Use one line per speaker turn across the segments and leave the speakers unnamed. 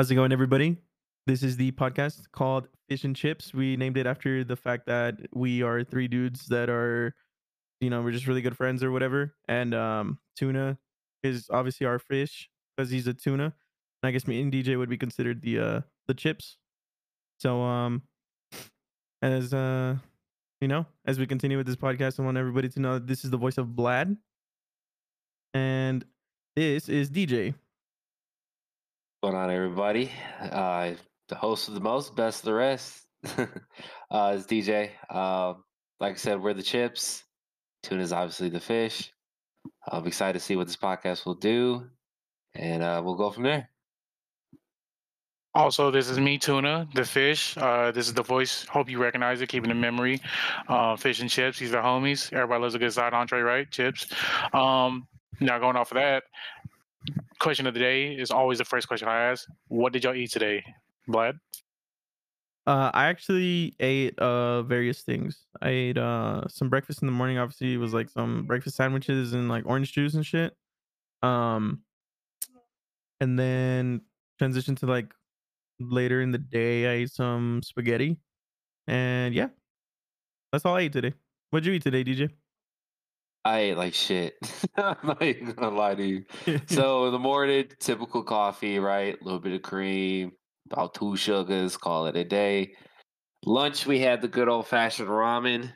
How's it going, everybody? This is the podcast called Fish and Chips. We named it after the fact that we are three dudes that are, you know, we're just really good friends or whatever. And um, tuna is obviously our fish because he's a tuna. And I guess me and DJ would be considered the uh the chips. So um, as uh, you know, as we continue with this podcast, I want everybody to know that this is the voice of Vlad, and this is DJ.
Going on, everybody? Uh, the host of the most, best of the rest. uh, it's DJ. Um, like I said, we're the chips. Tuna is obviously the fish. I'm excited to see what this podcast will do, and uh, we'll go from there.
Also, this is me, Tuna, the fish. Uh, this is the voice. Hope you recognize it, keeping in memory. Uh, fish and chips. These are homies. Everybody loves a good side entree, right? Chips. Um, now, going off of that, question of the day is always the first question I ask. What did y'all eat today, Vlad?
Uh, I actually ate uh various things. I ate uh some breakfast in the morning. Obviously, it was like some breakfast sandwiches and like orange juice and shit. Um, and then transitioned to like later in the day. I ate some spaghetti, and yeah, that's all I ate today. What'd you eat today, DJ?
I ate like shit. I'm not even gonna lie to you. So in the morning, typical coffee, right? A little bit of cream, about two sugars, call it a day. Lunch, we had the good old fashioned ramen,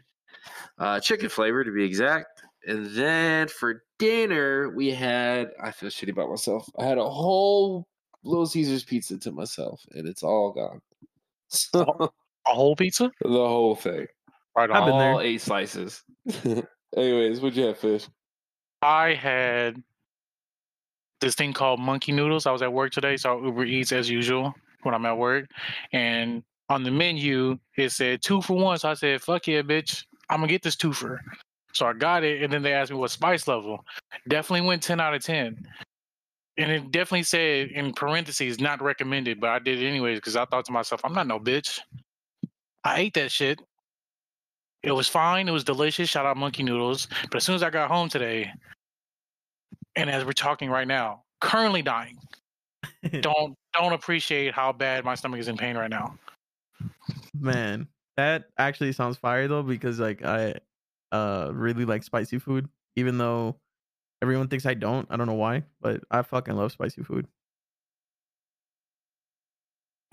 uh, chicken flavor to be exact. And then for dinner, we had, I feel shitty about myself. I had a whole Little Caesars pizza to myself, and it's all gone. So
A whole pizza?
the whole thing,
Right
I've been there.
all eight slices. Anyways, what'd you have, fish?
I had this thing called monkey noodles. I was at work today, so I Uber Eats as usual when I'm at work. And on the menu, it said two for one. So I said, fuck yeah, bitch. I'm gonna get this two for. So I got it, and then they asked me what spice level. Definitely went 10 out of 10. And it definitely said in parentheses, not recommended, but I did it anyways because I thought to myself, I'm not no bitch. I ate that shit. It was fine. It was delicious. Shout out Monkey Noodles. But as soon as I got home today, and as we're talking right now, currently dying. Don't don't appreciate how bad my stomach is in pain right now.
Man, that actually sounds fire though, because like I uh really like spicy food, even though everyone thinks I don't. I don't know why, but I fucking love spicy food.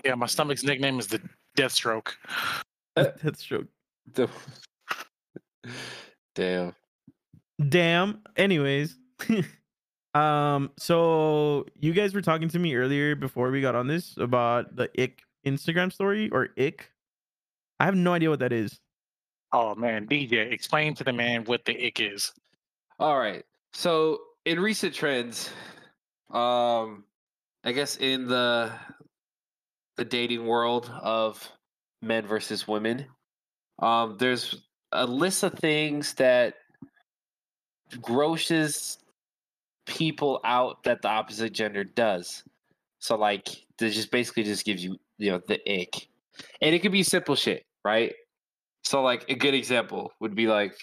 Yeah, my stomach's nickname is the death stroke.
That's true.
The- Damn.
Damn. Anyways, um, so you guys were talking to me earlier before we got on this about the ick Instagram story or ick. I have no idea what that is.
Oh man, DJ, explain to the man what the ick is.
All right. So in recent trends, um, I guess in the the dating world of men versus women, um, there's a list of things that grosses people out that the opposite gender does. So like, that just basically just gives you you know the ick, and it could be simple shit, right? So like a good example would be like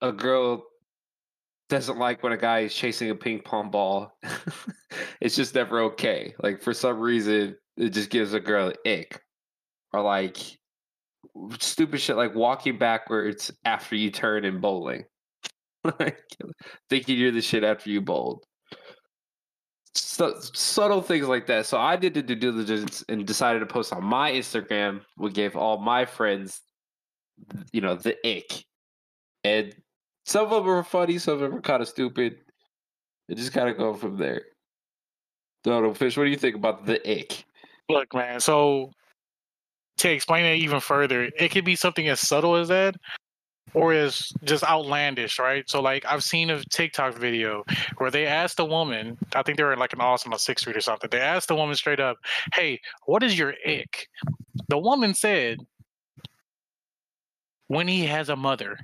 a girl doesn't like when a guy is chasing a ping pong ball. it's just never okay. Like for some reason, it just gives a girl an ick. Or like stupid shit like walking backwards after you turn in bowling. like thinking you're the shit after you bowled. So, subtle things like that. So I did the due diligence and decided to post on my Instagram. We gave all my friends, you know, the ick. And some of them were funny, some of them were kind of stupid. It just kind of go from there. Donald Fish, what do you think about the ick?
Look, man, so to explain it even further, it could be something as subtle as that or as just outlandish, right? So like I've seen a TikTok video where they asked a woman, I think they were in like an Austin on Sixth Street or something. They asked the woman straight up, Hey, what is your ick? The woman said, When he has a mother.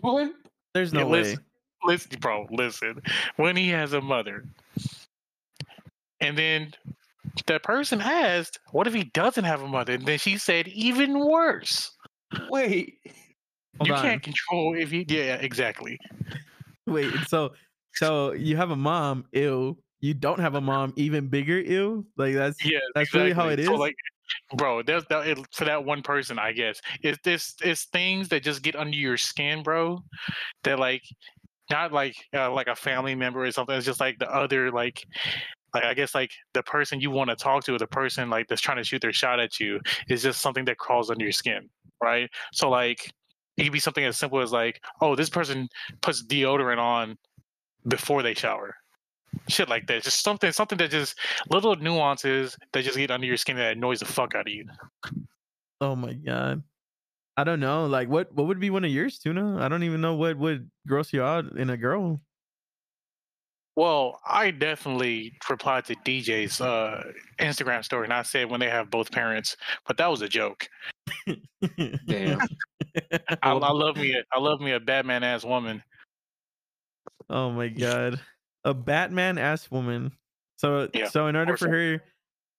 What?
There's
Yeah,
no way.
listen, listen, bro, listen. When he has a mother. And then that person asked, What if he doesn't have a mother? And then she said, even worse.
Wait.
Hold
you
on.
can't control if you yeah, exactly.
Wait, so so you have a mom, ill. you don't have a mom, even bigger ill. Like that's
Yeah,
that's really how it is.
So like, bro, that's that it, for that one person, I guess. It's this it's things that just get under your skin, bro. That like not like uh, like a family member or something. It's just like the other like like I guess like the person you want to talk to, the person like that's trying to shoot their shot at you, is just something that crawls under your skin, right? So like it could be something as simple as like, oh, this person puts deodorant on before they shower. Shit like that. Just something something that just little nuances that just get under your skin that annoys the fuck out of you.
oh my god. I don't know. Like what what would be one of yours, Tuna? I don't even know what would gross you out in a girl.
Well, I definitely replied to DJ's uh, Instagram story, and I said when they have both parents, but that was a joke.
Damn.
I, I love me, a, I love me a Batman ass woman.
Oh my god. A Batman ass woman. So
Yeah,
so in order
or
for her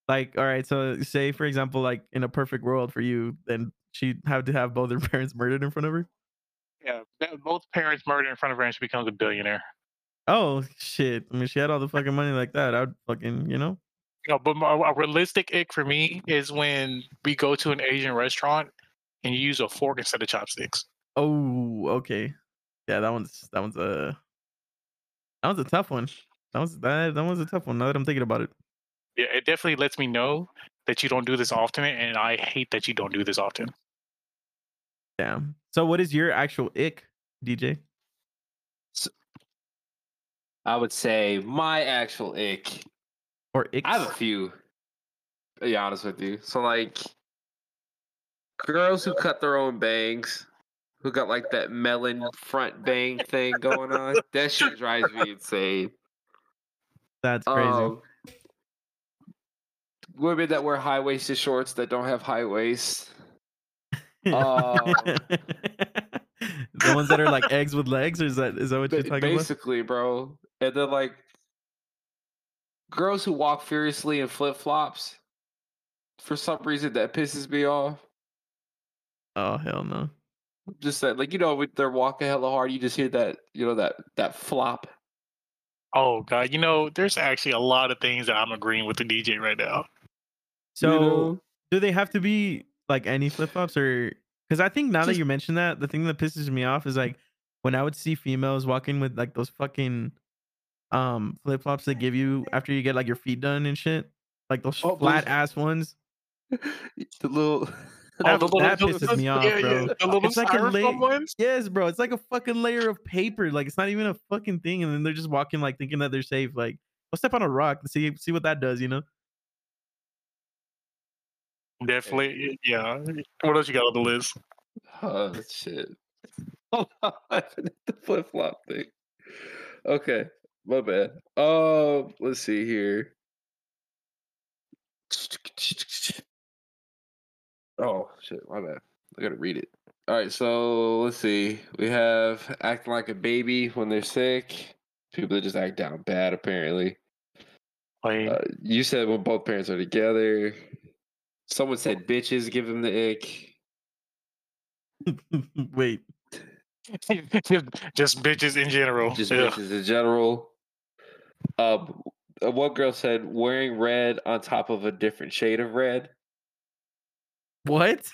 like all right, so say for example like in a perfect world for you, then she'd have to have both her parents murdered in front of her?
Yeah, both parents murdered in front of her, and she becomes a billionaire.
Oh shit. I mean she had all the fucking money like that. I'd fucking, you know.
No, but my- a realistic ick for me is when we go to an Asian restaurant and you use a fork instead of chopsticks.
Oh, okay. Yeah, that one's that one's a that one's a tough one. That was that that one's a tough one now that I'm thinking about it.
Yeah, it definitely lets me know that you don't do this often, and I hate that you don't do this often.
Damn. So what is your actual ick, DJ?
I would say my actual ick.
Or icks?
I have a few. To be honest with you, so like girls who cut their own bangs, who got like that melon front bang thing going on. That shit drives me insane.
That's crazy.
Um, women that wear high waisted shorts that don't have high waists. um,
the ones that are like eggs with legs, or is that is that what you're talking about?
basically, bro. And then like girls who walk furiously in flip flops. For some reason, that pisses me off.
Oh hell no.
Just that, like you know, when they're walking hella hard, you just hear that, you know, that that flop.
Oh god, you know, there's actually a lot of things that I'm agreeing with the DJ right now.
So
you know?
do they have to be like any flip flops or because I think now that you mentioned that, the thing that pisses me off is like when I would see females walking with like those fucking um flip flops they give you after you get like your feet done and shit. Like those
Oh, those-
flat ass ones.
the little.
That-
the
that pisses me off,
yeah,
bro.
Yeah, the little
It's like a
styrofoam
late-
ones.
Yes, bro. It's like a fucking layer of paper. Like it's not even a fucking thing, and then they're just walking like thinking that they're safe. Like, go step on a rock and see see what that does. You know?
Definitely, yeah. What else you got on the list?
Oh shit! Hold on, the flip flop thing. Okay, my bad. Um, let's see here. Oh shit, my bad. I gotta read it. All right, so let's see. We have acting like a baby when they're sick. People that just act down bad, apparently.
Like,
Uh, you said when both parents are together. Someone said bitches give them the ick.
Wait.
just bitches in general.
just
Yeah.
bitches in general. Um, uh, one girl said wearing red on top of a different shade of red.
What?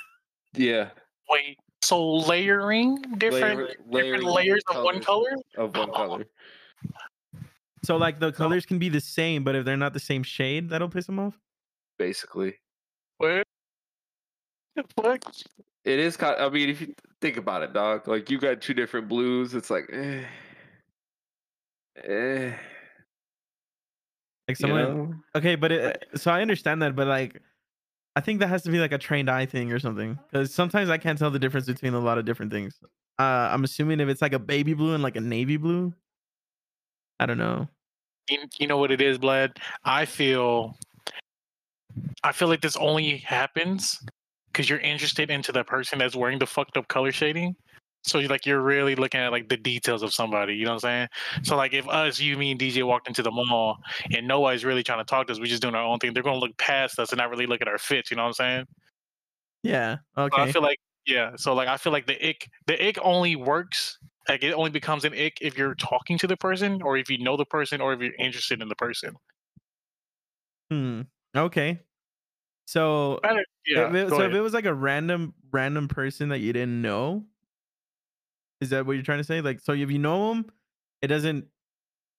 Yeah,
Wait, so layering different
Layer-
different layers of one color?
of one color.
So like the colors can be the same, but if they're not the same shade, that'll piss them off.
Basically,
What? The fuck?
it is kind. I mean, if you think about it, dog, like you got two different blues. It's like, eh, eh.
Like
You know?
Okay, but it, so I understand that, but like, I think that has to be like a trained eye thing or something. Because sometimes I can't tell the difference between a lot of different things. Uh, I'm assuming if it's like a baby blue and like a navy blue, I don't know.
You, you know what it is, Vlad? I feel I feel like this only happens because you're interested into the person that's wearing the fucked up color shading. So you like you're really looking at like the details of somebody, you know what I'm saying? So like if us, you, me, and DJ walked into the mall and nobody's really trying to talk to us, we're just doing our own thing. They're gonna look past us and not really look at our fits, you know what I'm saying?
Yeah.
So
Okay.
I feel like yeah. So like I feel like the ick the ick only works Like it only becomes an ick if you're talking to the person, or if you know the person, or if you're interested in the person.
Hmm. Okay. So,
Yeah.
if it, so if it was like a random random person that you didn't know, is that what you're trying to say? Like, so if you know them, it doesn't,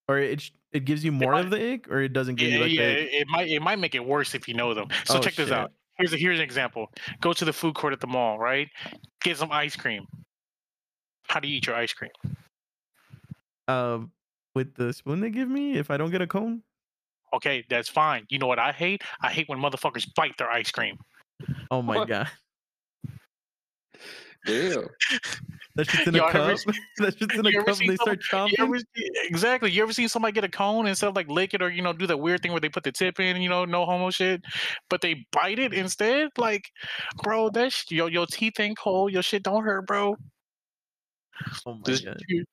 or it it gives you more
might-
of the ick, or it doesn't give
yeah,
you like
yeah,
the
it, it might it might make it worse if you know them. So
Oh,
check this
shit.
out. Here's a, here's an example. Go to the food court at the mall, right? Get some ice cream. How do you eat your ice cream?
uh with the spoon they give me if I don't get a cone.
Okay, that's fine. You know what I hate? I hate when motherfuckers bite their ice cream.
Oh my
What?
god,
Ew.
that shit's in a
Y'all ever
cup. that shit's in a
you ever
cup. and They start
You
chomping.
ever, see- exactly. You ever seen somebody get a cone instead of like lick it or you know do that weird thing where they put the tip in, you know, no homo shit, but they bite it instead? Like, bro, that sh- your your teeth ain't cold, your shit don't hurt, bro.
oh my
Just
god.
you-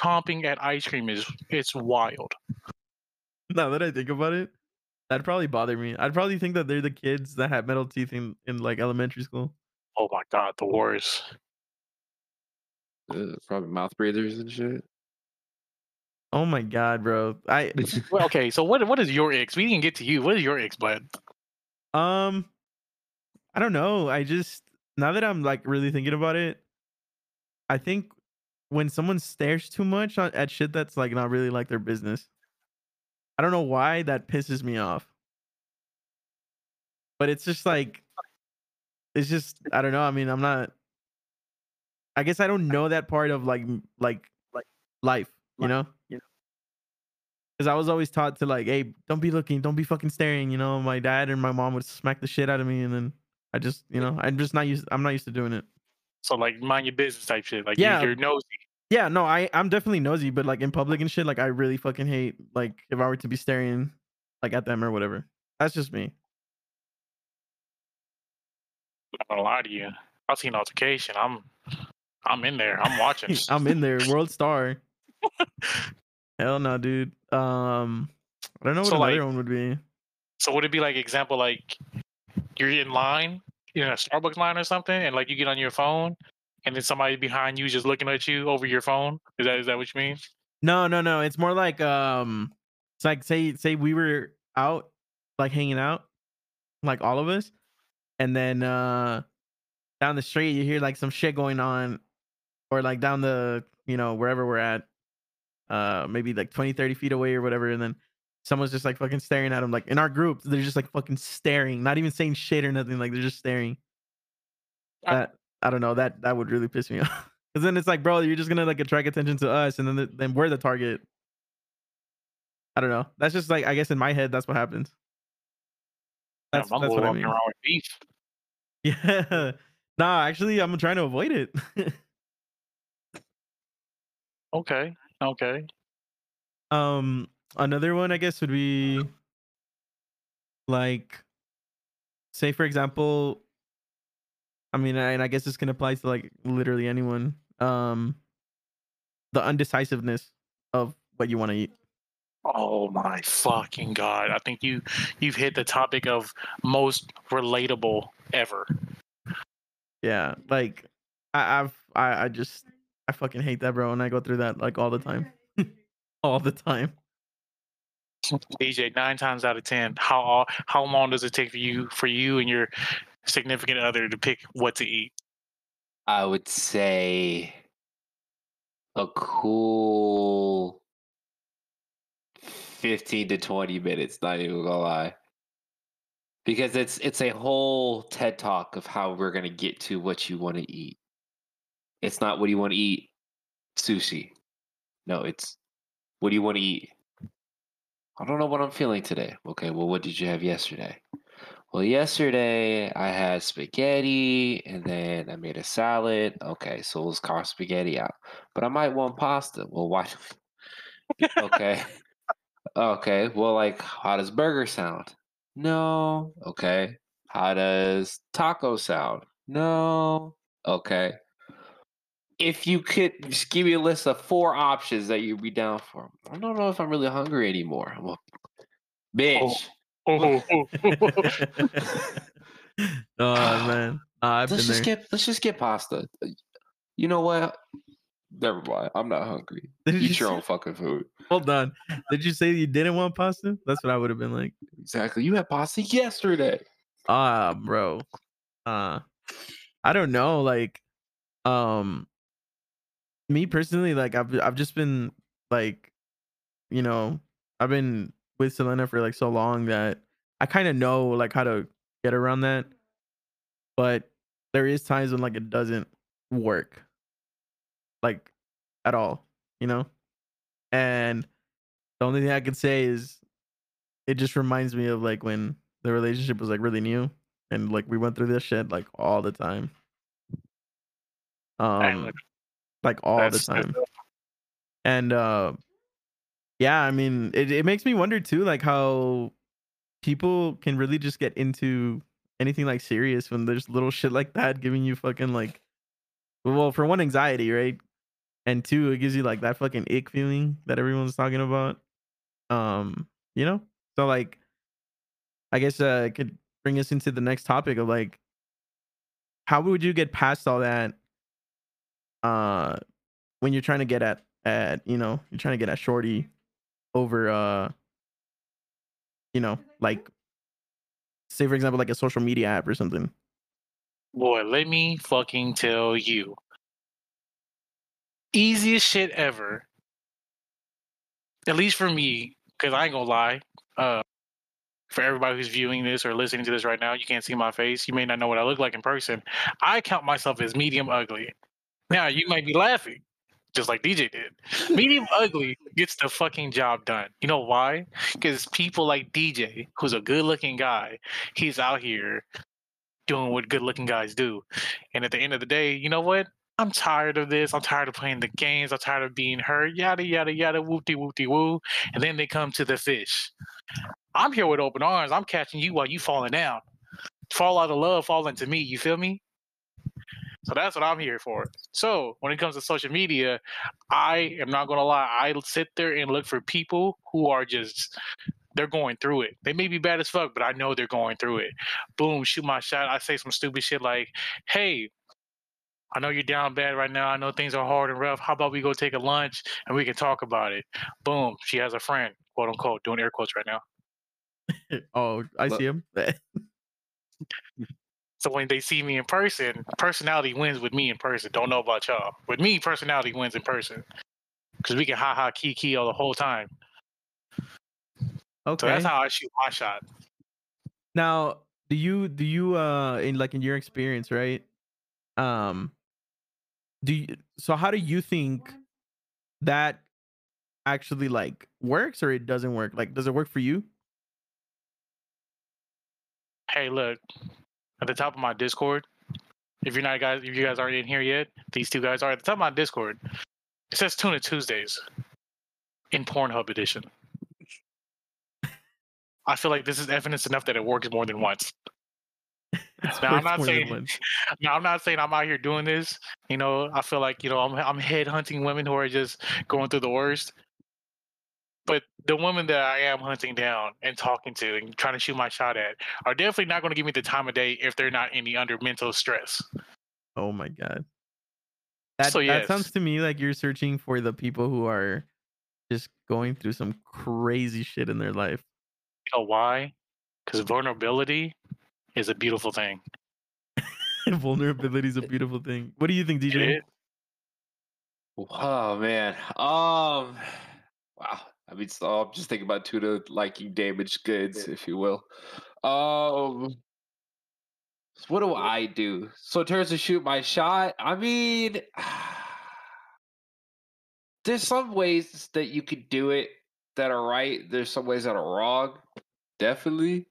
chomping at ice cream is it's wild.
Now that I think about it, that'd probably bother me. I'd probably think that they're the kids that had metal teeth in, in like elementary school.
Oh my god, the worst.
Ugh, probably mouth breathers and shit.
Oh my god, bro. I
Well, okay, so what what is your ex? We didn't get to you. What is your ex, bud?
um I don't know. I just now that I'm like really thinking about it, I think when someone stares too much at shit that's like not really like their business. I don't know why that pisses me off. But it's just like it's just I don't know. I mean, I'm not I guess I don't know that part of like like like life, you know?
you know.
Cuz I was always taught to like, "Hey, don't be looking, don't be fucking staring," you know? My dad and my mom would smack the shit out of me and then I just, you know, I'm just not used I'm not used to doing it.
So like mind your business type shit. Like
Yeah.
you, you're nosy.
Yeah, no, I I'm definitely nosy, but like in public and shit, like I really fucking hate like if I were to be staring like at them or whatever. That's just me.
I'm not gonna lie to you. I seen altercation. I'm I'm in there. I'm watching.
I'm in there, WorldStar. Hell no, dude. Um, I don't know what
So,
another
like-
one would be.
So would it be like example like you're in line, you're in a Starbucks line or something, and like you get on your phone, and then somebody behind you just looking at you over your phone? Is that is that what you mean?
No, no, no. It's more like um, it's like say say we were out like hanging out, like all of us, and then uh down the street you hear like some shit going on, or like down the you know wherever we're at, uh maybe like 20, 30 feet away or whatever, and then someone's just like fucking staring at them. Like in our group, they're just like fucking staring, not even saying shit or nothing. Like they're just staring.
I-
That I don't know. That that would really piss me off. Because then it's like, bro, you're just gonna like attract attention to us, and then the, then we're the target. I don't know. That's just like I guess in my head, that's what happens. That's,
I'm
that's what I mean.
around with beef.
Yeah. Nah, actually, I'm trying to avoid it.
Okay. Okay.
um, another one I guess would be like, say for example, I mean, and I guess this can apply to like literally anyone. Um, the undecisiveness of what you want to eat.
Oh my fucking god! I think you you've hit the topic of most relatable ever.
Yeah, like I, I've I, I just I fucking hate that, bro, and I go through that like all the time, all the time.
DJ, nine times out of ten, how uh, how long does it take for you for you and your significant other to pick what to eat?
I would say a cool 15 to 20 minutes, not even gonna lie. Because it's it's a whole TED talk of how we're gonna get to what you want to eat. It's not what do you want to eat? Sushi. No, it's what do you want to eat? I don't know what I'm feeling today. Okay, well what did you have yesterday? Well, yesterday I had spaghetti and then I made a salad. Okay, so let's carve spaghetti out. But I might want pasta. Well, why? okay. Okay. Well, like, how does burger sound? No. Okay. How does taco sound? No. Okay. If you could just give me a list of four options that you'd be down for, I don't know if I'm really hungry anymore. Well, oh. bitch.
Oh,
oh man, Nah, I've
let's
there.
just get let's just get pasta. You know what? Never mind. I'm not hungry.
Did you
Eat your
say-
own fucking food.
Hold on. Did you say you didn't want pasta? That's what I would have been like.
Exactly. You had pasta yesterday.
Ah, bro. Uh I don't know. Like, um, me personally, like I've I've just been like, you know, I've been with Selena for like so long that I kind of know like how to get around that. But there is times when like it doesn't work, like at all, you know. And the only thing I can say is, it just reminds me of like when the relationship was like really new and like we went through this shit like all the time. Um, like all
That's-
the time. And uh, yeah, I mean, it it makes me wonder too, like how people can really just get into anything like serious when there's little shit like that giving you fucking like, well, for one, anxiety, right? And two, it gives you like that fucking ick feeling that everyone's talking about. Um, you know, so like, I guess uh, it could bring us into the next topic of like, how would you get past all that? Uh, when you're trying to get at at you know you're trying to get at shorty over uh you know like say for example like a social media app or something
Boy, let me fucking tell you. Easiest shit ever. At least for me, because I ain't gonna lie. Uh, for everybody who's viewing this or listening to this right now, you can't see my face. You may not know what I look like in person. I count myself as medium ugly. Now, you might be laughing, just like DJ did. Medium ugly gets the fucking job done. You know why? Because people like DJ, who's a good looking guy, he's out here doing what good looking guys do. And at the end of the day, you know what? I'm tired of this. I'm tired of playing the games. I'm tired of being hurt. Yada yada yada whoopty whoopty woo. And then they come to the fish. I'm here with open arms. I'm catching you while you falling down. Fall out of love, fall into me. You feel me? So that's what I'm here for. So when it comes to social media, I am not gonna lie. I sit there and look for people who are just they're going through it. They may be bad as fuck, but I know they're going through it. Boom, shoot my shot. I say some stupid shit like, "Hey, I know you're down bad right now. I know things are hard and rough. How about we go take a lunch and we can talk about it?" Boom, she has a friend, quote unquote, doing air quotes right now.
oh i
Look-
see him
So when they see me in person, personality wins with me in person. Don't know about y'all. With me, personality wins in person. Because we can ha ha key key all the whole time. Okay, So
okay
that's how I shoot my shot.
now do you do you uh in like in your experience right um do you so how do you think that actually like works or it doesn't work like does it work for you
Hey, look, at the top of my Discord, if you're not guys, if you guys aren't in here yet, these two guys are at the top of my Discord. It says Tuna Tuesdays in Pornhub edition. I feel like this is evidence enough that it works more than once. Now, I'm not saying- Now, I'm not saying I'm out here doing this. You know, I feel like you know I'm I'm head hunting women who are just going through the worst. But the women that I am hunting down and talking to and trying to shoot my shot at are definitely not going to give me the time of day if they're not any under mental stress.
Oh my god. That
So,
that sounds to me like you're searching for the people who are just going through some crazy shit in their life.
You know why? Because vulnerability is a beautiful thing.
Vulnerability is a beautiful thing. What do you think, DJ?
It-
Oh man. Um wow. I mean so I'm just thinking about tuna liking damaged goods, if you will. Um so what do I do? So in terms of shoot my shot, I mean there's some ways that you could do it that are right. There's some ways that are wrong. Definitely.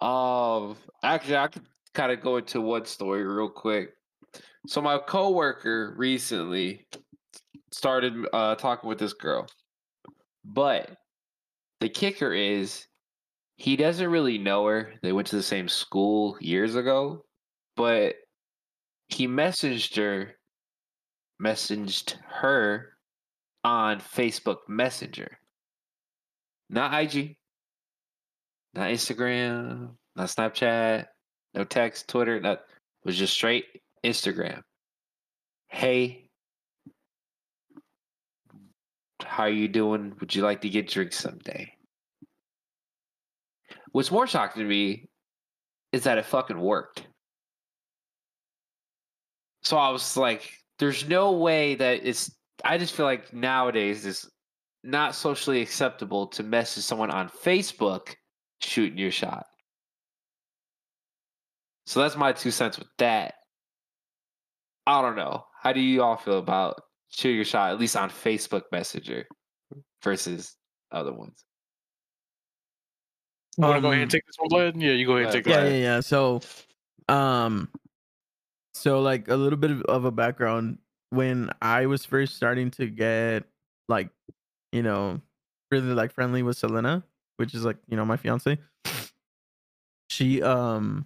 Um actually I could kind of go into one story real quick. So my coworker recently started uh, talking with this girl, but the kicker is he doesn't really know her. They went to the same school years ago, but he messaged her, messaged her on Facebook Messenger, not IG, not Instagram, not Snapchat, no text, Twitter, it was just straight Instagram. Hey, How are you doing? Would you like to get drinks someday? What's more shocking to me is that it fucking worked. So I was like, there's no way that it's I just feel like nowadays it's not socially acceptable to message someone on Facebook shooting your shot. So that's my two cents with that. I don't know. How do you all feel about shoot your shot, at least on Facebook Messenger versus other ones?
You want to go ahead
Um,
and take this one, Blood? Yeah, you go ahead and take this
yeah yeah yeah so um so like a little bit of- of a background when i was first starting to get like you know really like friendly with selena which is like you know my fiance she um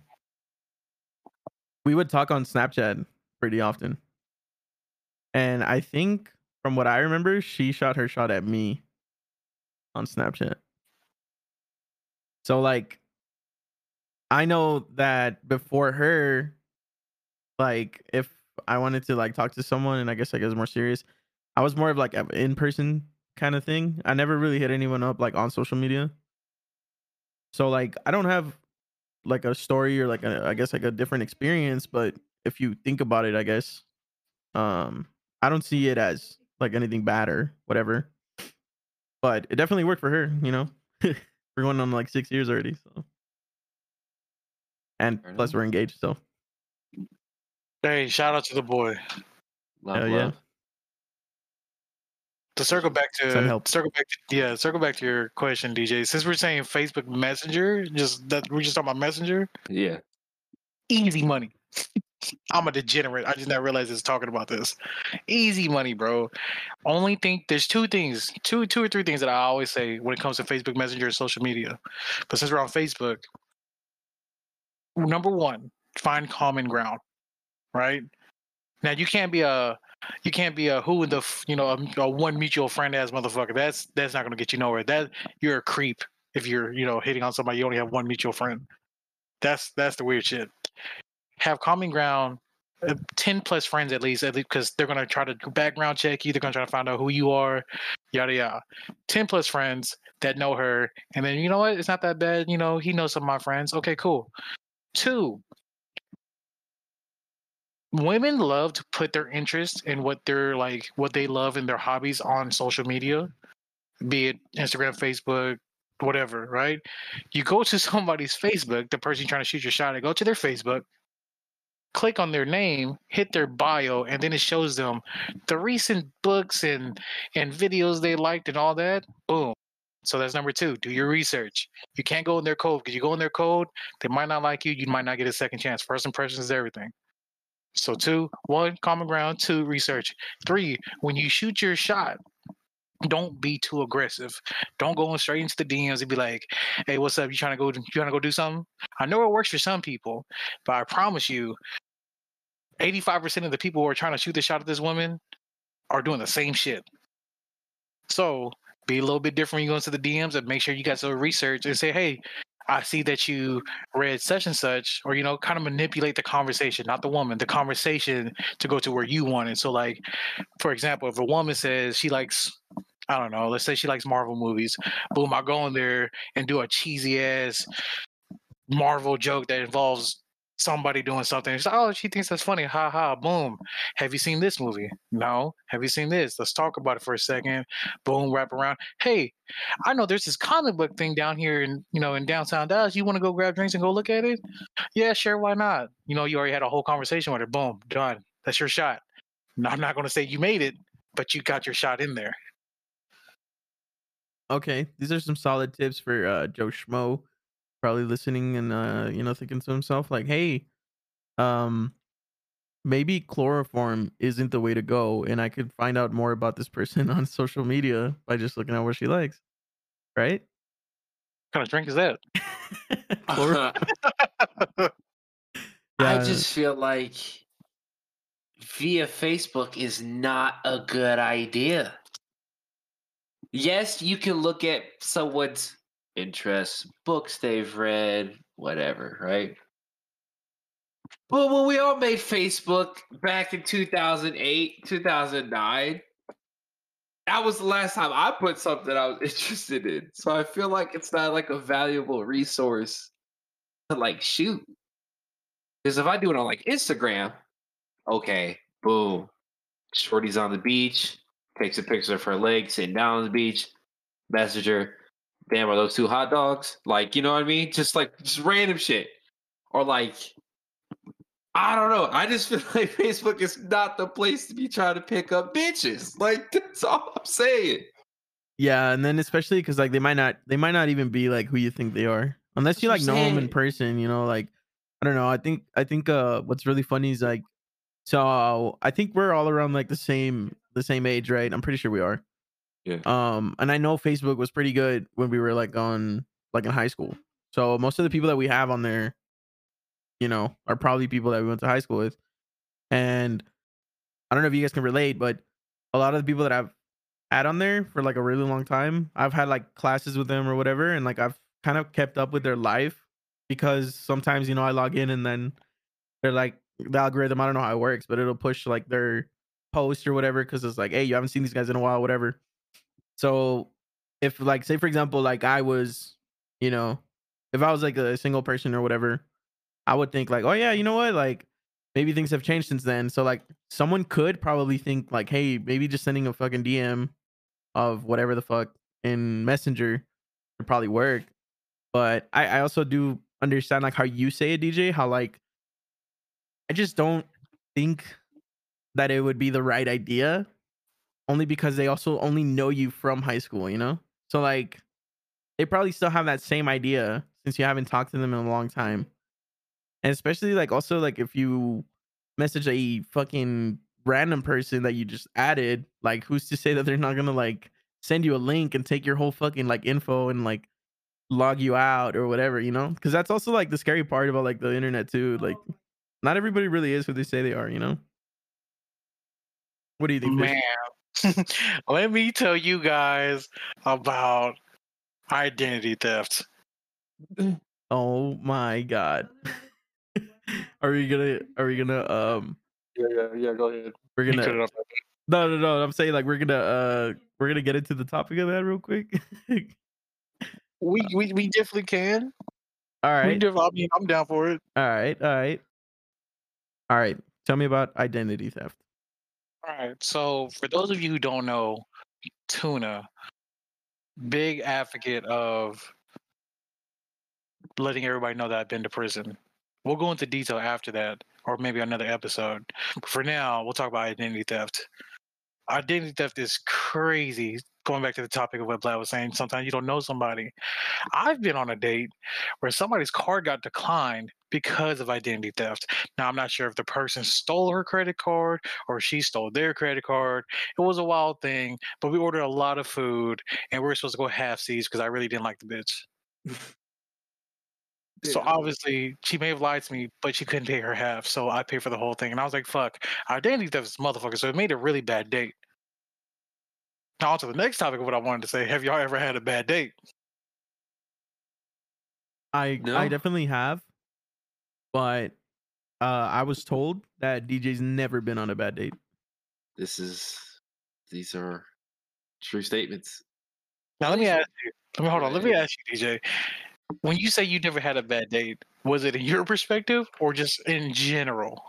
we would talk on snapchat pretty often and i think from what i remember she shot her shot at me on snapchat so like I know that before her, like if I wanted to like talk to someone and I guess like it was more serious, I was more of like an in person kind of thing. I never really hit anyone up like on social media. So like I don't have like a story or like a, I guess like a different experience, but if you think about it, I guess um I don't see it as like anything bad or whatever. But it definitely worked for her, you know. we're going on like six years already, so and plus we're engaged, so
Hey, shout out to the boy.
Love,
Hell yeah.
love.
To circle back to
help.
circle back to yeah, circle back to your question, DJ. Since we're saying Facebook Messenger, just that we're just talking about Messenger,
Yeah.
easy money. I'm a degenerate. I just not realized it's talking about this. Easy money, bro. Only thing there's two things, two two or three things that I always say when it comes to Facebook Messenger and social media. But since we're on Facebook, number one, find common ground. Right now, you can't be a you can't be a who the you know a, a one mutual friend ass motherfucker. That's that's not gonna get you nowhere. That you're a creep if you're you know hitting on somebody you only have one mutual friend. That's that's the weird shit. Have common ground. uh, 10 plus friends at least, at least because they're gonna try to background check you. They're gonna try to find out who you are, yada yada. 10 plus friends that know her, and then you know what? It's not that bad. You know, he knows some of my friends. Okay, cool. Two, women love to put their interest in what they're like, what they love and their hobbies on social media, be it Instagram, Facebook, whatever, right? You go to somebody's Facebook, the person trying to shoot your shot at, go to their Facebook, click on their name, hit their bio, and then it shows them the recent books and and videos they liked and all that. Boom. So that's number two. Do your research. You can't go in their code because you go in their code, they might not like you. You might not get a second chance. First impressions is everything. So two, one, common ground. Two, research. Three, when you shoot your shot, don't be too aggressive. Don't go in straight into the DMs and be like, "Hey, what's up? You trying to go? You trying to go do something?" I know it works for some people, but I promise you, eighty-five percent of the people who are trying to shoot the shot at this woman are doing the same shit. So be a little bit different when you go into the DMs and make sure you got some research and say, "Hey, I see that you read such and such," or you know, kind of manipulate the conversation, not the woman, the conversation to go to where you want it. So, like, for example, if a woman says she likes I don't know. Let's say she likes Marvel movies. Boom, I go in there and do a cheesy ass Marvel joke that involves somebody doing something. Like, oh, she thinks that's funny. Ha ha. Boom. Have you seen this movie? No. Have you seen this? Let's talk about it for a second. Boom, wrap around. Hey, I know there's this comic book thing down here in you know in downtown Dallas. You want to go grab drinks and go look at it? Yeah, sure. Why not? You know, you already had a whole conversation with her. Boom, done. That's your shot. Now, I'm not going to say you made it, but you got your shot in there.
Okay, these are some solid tips for uh, Joe Schmo, probably listening and uh, you know thinking to himself like, "Hey, um, maybe chloroform isn't the way to go, and I could find out more about this person on social media by just looking at what she likes." Right?
What kind of drink is that?
Chloro-
I just feel like via Facebook is not a good idea. Yes, you can look at someone's interests, books they've read, whatever, right? But when we all made Facebook back in 2008, 2009, that was the last time I put something I was interested in. So I feel like it's not like a valuable resource to like shoot. Because if I do it on like Instagram, okay, boom. Shorty's on the beach, takes a picture of her leg sitting down on the beach, messenger, damn, are those two hot dogs? Like, you know what I mean? Just like just random shit. Or like I don't know. I just feel like Facebook is not the place to be trying to pick up bitches. Like that's all I'm saying.
Yeah, and then especially because like they might not they might not even be like who you think they are unless you like know them in person. You know, like I don't know. I think I think uh what's really funny is like so I think we're all around like the same the same age, right? I'm pretty sure we are.
Yeah.
Um, and I know Facebook was pretty good when we were like on like in high school. So most of the people that we have on there, you know, are probably people that we went to high school with. And I don't know if you guys can relate, but a lot of the people that I've had on there for like a really long time, I've had like classes with them or whatever, and like I've kind of kept up with their life because sometimes you know I log in and then they're like the algorithm. I don't know how it works, but it'll push like their post or whatever because it's like, hey, you haven't seen these guys in a while, whatever. So if like say for example, like I was, you know, if I was like a single person or whatever, I would think like, oh yeah, you know what, like maybe things have changed since then. So like someone could probably think like, hey, maybe just sending a fucking DM of whatever the fuck in Messenger would probably work. But I, I also do understand like how you say it, DJ, how like I just don't think that it would be the right idea only because they also only know you from high school, you know? So like they probably still have that same idea since you haven't talked to them in a long time. And especially like also like if you message a fucking random person that you just added, like who's to say that they're not gonna like send you a link and take your whole fucking like info and like log you out or whatever, you know? Because that's also like the scary part about like the internet too. Like oh. not everybody really is who they say they are, you know? What do you think?
Man, let me tell you guys about identity theft.
Oh my god. are you gonna are you gonna um
Yeah, yeah, yeah. Go ahead.
we're gonna no no no I'm saying like we're gonna uh we're gonna get into the topic of that real quick.
We, we we definitely can.
All right.
We def- I mean, I'm down for it.
All right. All right. All right. Tell me about identity theft.
All right. So, for those of you who don't know, Tuna, big advocate of letting everybody know that I've been to prison. We'll go into detail after that, or maybe another episode. But for now, we'll talk about identity theft. Identity theft is crazy. Going back to the topic of what Vlad was saying, sometimes you don't know somebody. I've been on a date where somebody's card got declined because of identity theft. Now, I'm not sure if the person stole her credit card or she stole their credit card. It was a wild thing, but we ordered a lot of food and we were supposed to go half seas because I really didn't like the bitch. So obviously she may have lied to me, but she couldn't pay her half, so I paid for the whole thing. And I was like, "Fuck, identity theft is motherfucker." So it made a really bad date. Now on to the next topic of what I wanted to say. Have y'all ever had a bad date?
I I definitely have, but uh, I was told that DJ's never been on a bad date.
This is these are true statements.
Now let me ask you. Let me hold on. Let me ask you, DJ. When you say you never had a bad date, was it in your perspective or just in general?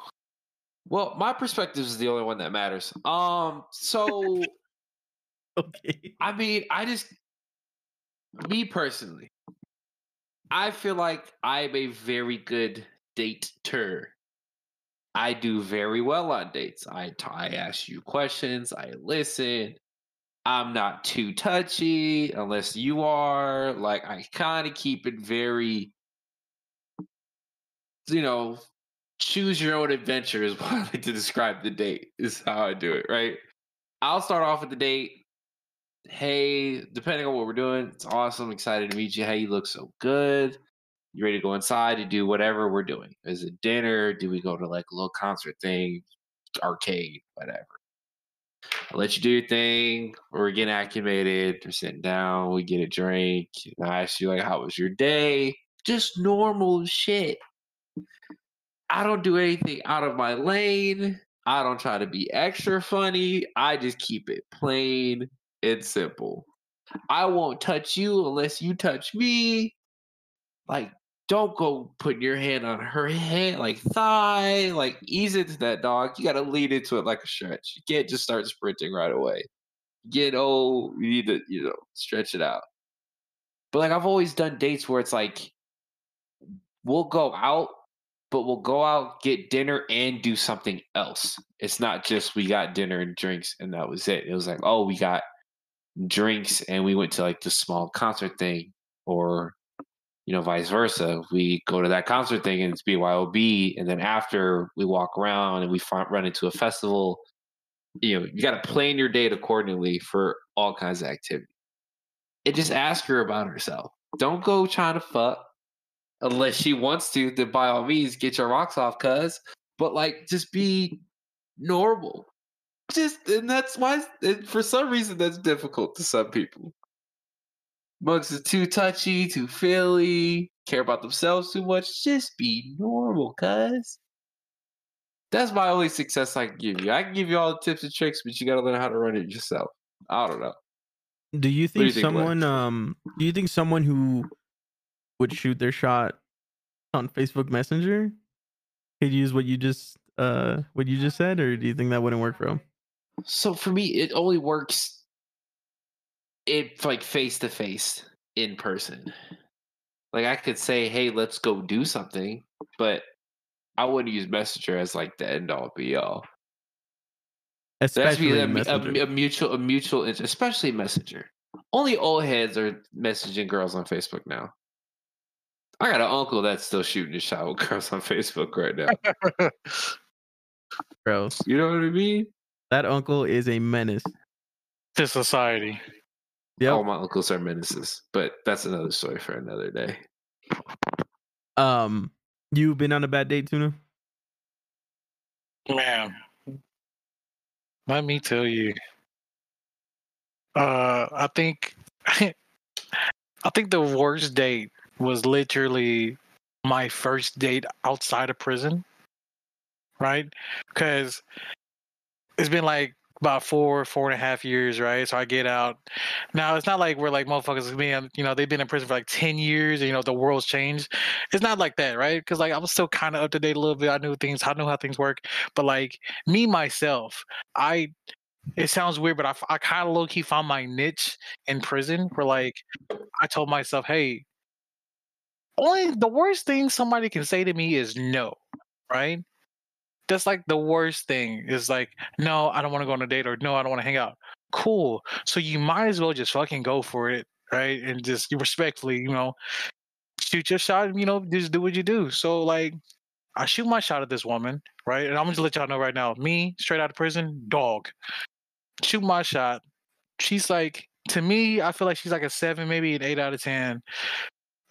Well, my perspective is the only one that matters. Um, so
Okay.
I mean, I just me personally, I feel like I'm a very good date dater. I do very well on dates. I I ask you questions. I listen. I'm not too touchy unless you are. Like I kind of keep it very, you know, choose your own adventure is what I like to describe the date. Is how I do it. Right. I'll start off with the date. Hey, depending on what we're doing, it's awesome. Excited to meet you. Hey, you look so good. You ready to go inside to do whatever we're doing? Is it dinner? Do we go to like a little concert thing, arcade, whatever? I'll let you do your thing. We're getting acclimated. We're sitting down. We get a drink. And I ask you like, "How was your day?" Just normal shit. I don't do anything out of my lane. I don't try to be extra funny. I just keep it plain and simple. I won't touch you unless you touch me. Like, don't go putting your hand on her hand, like thigh. Like, ease into that dog. You got to lead into it like a stretch. You can't just start sprinting right away. Get old, you need to, you know, stretch it out. But like, I've always done dates where it's like, we'll go out, but we'll go out, get dinner, and do something else. It's not just we got dinner and drinks and that was it. It was like, oh, we got drinks and we went to like the small concert thing or you know vice versa. We go to that concert thing and it's byob and then after we walk around and we find, run into a festival you know you got to plan your date accordingly for all kinds of activity. And just ask her about herself. Don't go trying to fuck unless she wants to then by all means get your rocks off cuz but like just be normal just and that's why and for some reason that's difficult to some people. Mugs is too touchy, too feely, care about themselves too much. Just be normal, cuz. That's my only success I can give you. I can give you all the tips and tricks, but you gotta learn how to run it yourself. I don't know.
Do you
do
think
you think,
someone um do you think someone who would shoot their shot on Facebook Messenger could use what you just uh what you just said or do you think that wouldn't work for them?
So for me, it only works it like face to face in person. Like I could say, "Hey, let's go do something," but I wouldn't use Messenger as like the end all be all. There has to
Especially
a,
Messenger.
a, a mutual, a mutual, especially Messenger. Only old heads are messaging girls on Facebook now. I got an uncle that's still shooting his shot with girls on Facebook right now.
Bro,
You know what I mean?
That uncle is a menace.
to society.
Yep.
All my uncles are menaces, but that's another story for another day.
Um, you've been on a bad date, Tuna?
Man, let me tell you. Uh, I think, I think the worst date was literally my first date outside of prison. Right, because it's been like about four, four and a half years, right? So I get out. Now it's not like we're like motherfuckers being, you know, they've been in prison for like ten years, and you know the world's changed. It's not like that, right? Because like I was still kind of up to date a little bit. I knew things, I knew how things work. But like me myself, I, it sounds weird, but I, I kind of low key found my niche in prison. Where like I told myself, hey, only the worst thing somebody can say to me is no, right? That's like the worst thing is like, no, I don't want to go on a date or no, I don't want to hang out. Cool. So you might as well just fucking go for it, right? And just respectfully, you know, shoot your shot you know, just do what you do. So like I shoot my shot at this woman, right? And I'm gonna let y'all know right now, me, straight out of prison, dog. Shoot my shot. She's like, to me, I feel like she's like a seven, maybe an eight out of ten.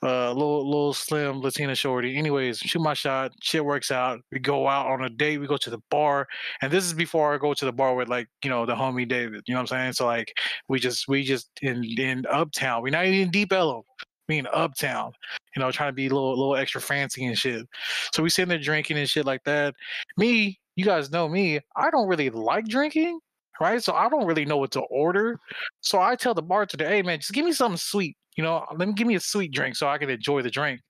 Uh, little little slim Latina shorty. Anyways, shoot my shot. Shit works out. We go out on a date. We go to the bar, and this is before I go to the bar with like you know the homie David. You know what I'm saying? So like we just we just in in Uptown. We're not even in Deep Ellum. We in Uptown. You know, trying to be a little little extra fancy and shit. So we sitting there drinking and shit like that. Me, you guys know me. I don't really like drinking. Right, so I don't really know what to order. So I tell the bartender, "Hey, man, just give me something sweet. You know, let me give me a sweet drink so I can enjoy the drink."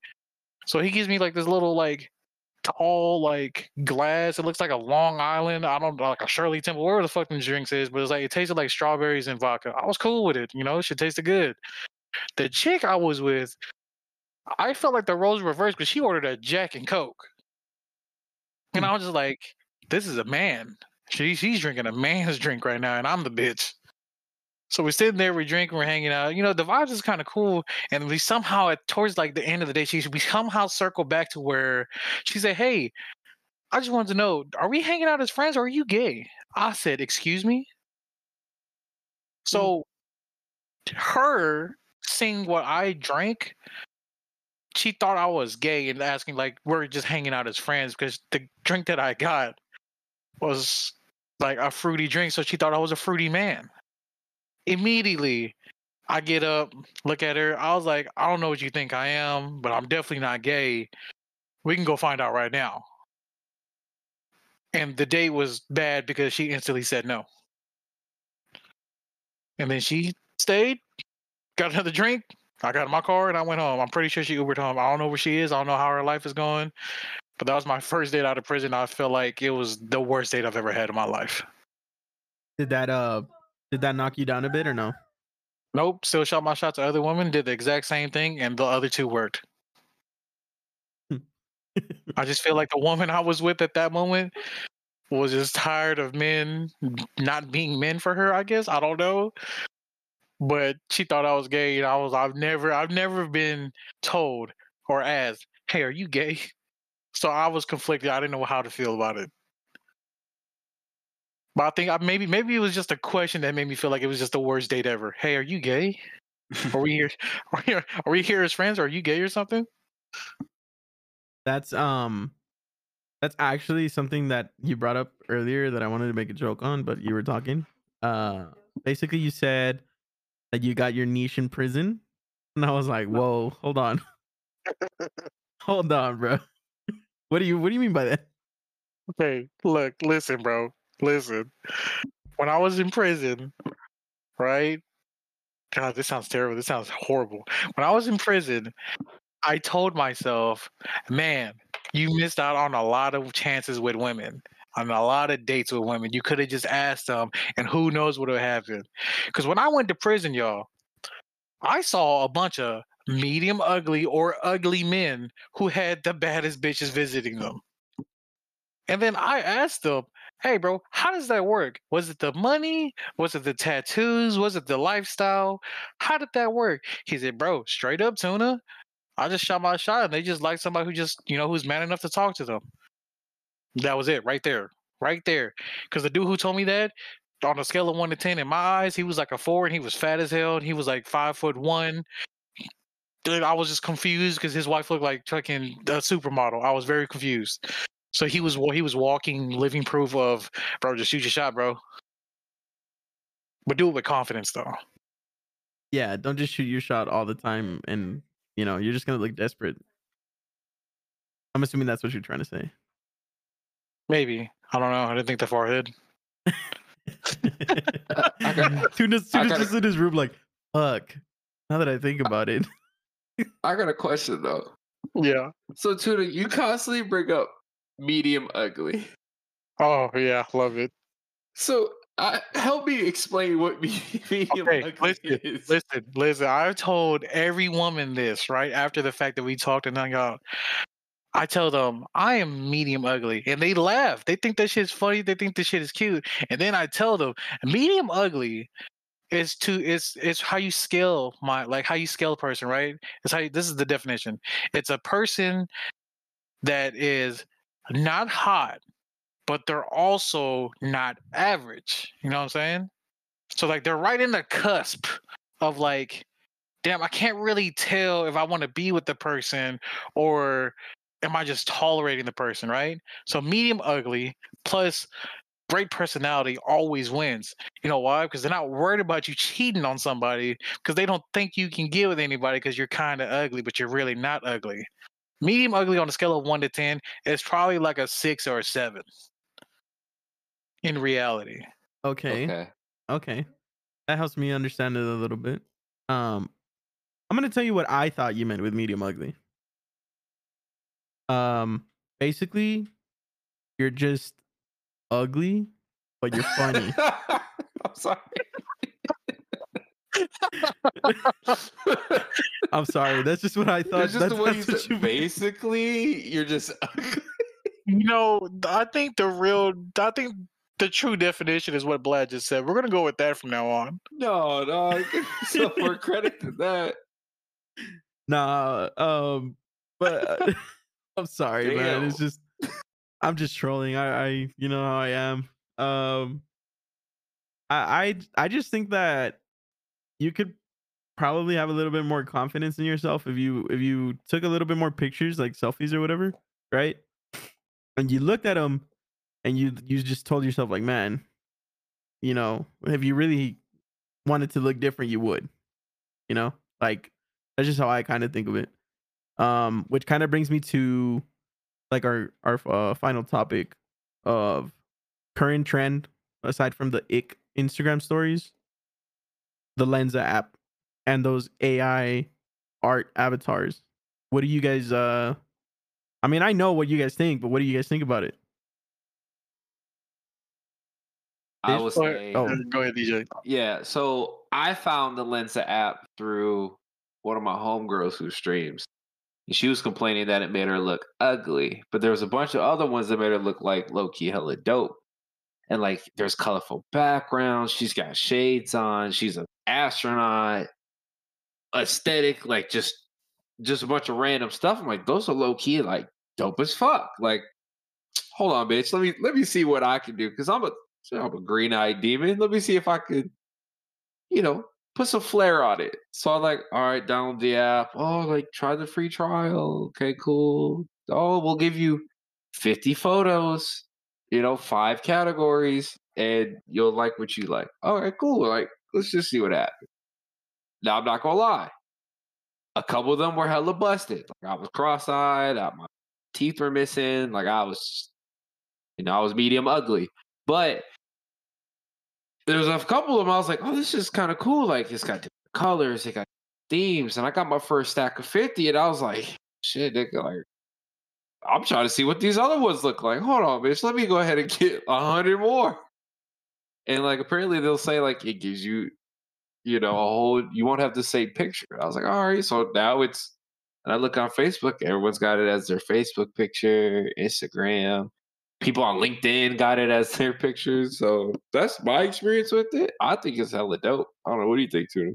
So he gives me like this little like tall like glass. It looks like a Long Island. I don't know, like a Shirley Temple, whatever the fuck them drinks is, but it's like it tasted like strawberries and vodka. I was cool with it. You know, it should tasted good. The chick I was with, I felt like the roles were reversed because she ordered a Jack and Coke, and hmm. I was just like, "This is a man. She she's drinking a man's drink right now, and I'm the bitch." So we're sitting there, we're drinking, we're hanging out. You know, the vibe is kind of cool, and we somehow at towards like the end of the day, she we somehow circle back to where she said, "Hey, I just wanted to know, are we hanging out as friends or are you gay?" I said, "Excuse me." Mm. So her seeing what I drank, she thought I was gay and asking like we're just hanging out as friends because the drink that I got was like a fruity drink, so she thought I was a fruity man. Immediately, I get up, look at her. I was like, I don't know what you think I am, but I'm definitely not gay. We can go find out right now. And the date was bad because she instantly said no. And then she stayed, got another drink. I got in my car and I went home. I'm pretty sure she Ubered home. I don't know where she is. I don't know how her life is going. But that was my first date out of prison. I feel like it was the worst date I've ever had in my life.
Did that uh did that knock you down a bit or no?
Nope. Still shot my shot to other women, did the exact same thing, and the other two worked. Hmm. I just feel like the woman I was with at that moment was just tired of men not being men for her, I guess. I don't know. But she thought I was gay and I was I've never I've never been told or asked, Hey, are you gay? So I was conflicted. I didn't know how to feel about it. But I think I, maybe maybe it was just a question that made me feel like it was just the worst date ever. Hey, are you gay? are we here? Are we, are we here as friends? Are you gay or something?
That's um that's actually something that you brought up earlier that I wanted to make a joke on, but you were talking. Uh basically you said that you got your niche in prison. And I was like, whoa, hold on. hold on, bro. What do you what do you mean by that?
Okay, look, listen, bro. Listen. When I was in prison, right? God, this sounds terrible. This sounds horrible. When I was in prison, I told myself, man, you missed out on a lot of chances with women, on a lot of dates with women. You could have just asked them, and who knows what would have happened. Because when I went to prison, y'all, I saw a bunch of medium ugly or ugly men who had the baddest bitches visiting them. And then I asked them, hey, bro, how does that work? Was it the money? Was it the tattoos? Was it the lifestyle? How did that work? He said, bro, straight up, tuna. I just shot my shot and they just like somebody who just, you know, who's man enough to talk to them. That was it right there. Right there. Because the dude who told me that, on a scale of one to 10, in my eyes, he was like a four and he was fat as hell. And he was like five foot one. Dude, I was just confused because his wife looked like fucking a supermodel. I was very confused. So he was he was walking living proof of, bro, just shoot your shot, bro. But do it with confidence, though.
Yeah, don't just shoot your shot all the time and you know, you're just gonna look desperate. I'm assuming that's what you're trying to say.
Maybe. I don't know. I didn't think that far ahead.
I got-
Tuna's,
I
Tuna's
got-
just in his room like, fuck. Now that I think about it.
I got a question though.
Yeah.
So Tuna, you constantly bring up medium ugly.
Oh yeah, love it.
So uh, help me explain what me- medium
Okay,
ugly
listen,
is.
Listen, listen. I've told every woman this right after the fact that we talked and hung out. I tell them I am medium ugly, and they laugh. They think that shit's funny. They think this shit is cute. And then I tell them medium ugly is to is is how you scale my like how you scale a person, right? It's how you, this is the definition. It's a person that is not hot, but they're also not average. You know what I'm saying? So like they're right in the cusp of like, damn, I can't really tell if I want to be with the person or am I just tolerating the person, right? So medium ugly plus great personality always wins. You know why? Because they're not worried about you cheating on somebody because they don't think you can get with anybody because you're kind of ugly, but you're really not ugly. Medium ugly on a scale of one to ten is probably like a six or a seven. In reality,
Okay.
Okay.
Okay. That helps me understand it a little bit. Um I'm gonna tell you what I thought you meant with medium ugly. Um basically you're just ugly, but you're funny.
I'm sorry.
I'm sorry. That's just what I thought.
Just
that's,
the way you
that's what you meant.
Basically, you're just ugly.
you know, I think the real, I think the true definition is what Vlad just said. We're gonna go with that from now on.
No, no. Give yourself more credit to that.
Nah, um, but uh, I'm sorry, man. It's just I'm just trolling. I, I, you know how I am. Um, I, I, I just think that you could probably have a little bit more confidence in yourself if you if you took a little bit more pictures, like selfies or whatever, right? And you looked at them, and you you just told yourself like, man, you know, if you really wanted to look different, you would, you know, like that's just how I kind of think of it. Um, which kind of brings me to like our our uh, final topic of current trend aside from the ick Instagram stories. The Lensa app and those AI art avatars. What do you guys uh I mean, I know what you guys think, but what do you guys think about it?
I
Fish
would say,
Oh.
go ahead, DJ.
yeah. So I found the Lensa app through one of my homegirls who streams. And she was complaining that it made her look ugly, but there was a bunch of other ones that made her look like low key hella dope. And like, there's colorful backgrounds. She's got shades on. She's an astronaut. Aesthetic, like just just a bunch of random stuff. I'm like, those are low key, like dope as fuck. Like, hold on, bitch. Let me let me see what I can do because I'm a I'm a green eyed demon. Let me see if I could, you know, put some flair on it. So I'm like, all right, download the app. Oh, like try the free trial. Okay, cool. Oh, we'll give you 50 photos, you know, five categories, and you'll like what you like. All right, cool. Like, let's just see what happens. Now I'm not gonna lie. A couple of them were hella busted. Like I was cross-eyed, my teeth were missing, like I was you know, I was medium ugly. But there was a couple of them I was like, oh, this is kind of cool. Like it's got different colors, it got themes, and I got my first stack of 50, and I was like, shit, nigga, like I'm trying to see what these other ones look like. Hold on, bitch. Let me go ahead and get a hundred more. And like apparently they'll say like it gives you, you know, a whole you won't have the same picture. I was like, all right, so now it's and I look on Facebook, everyone's got it as their Facebook picture, Instagram. People on LinkedIn got it as their pictures. So that's my experience with it. I think it's hella dope. I don't know. What do you think, Tuna?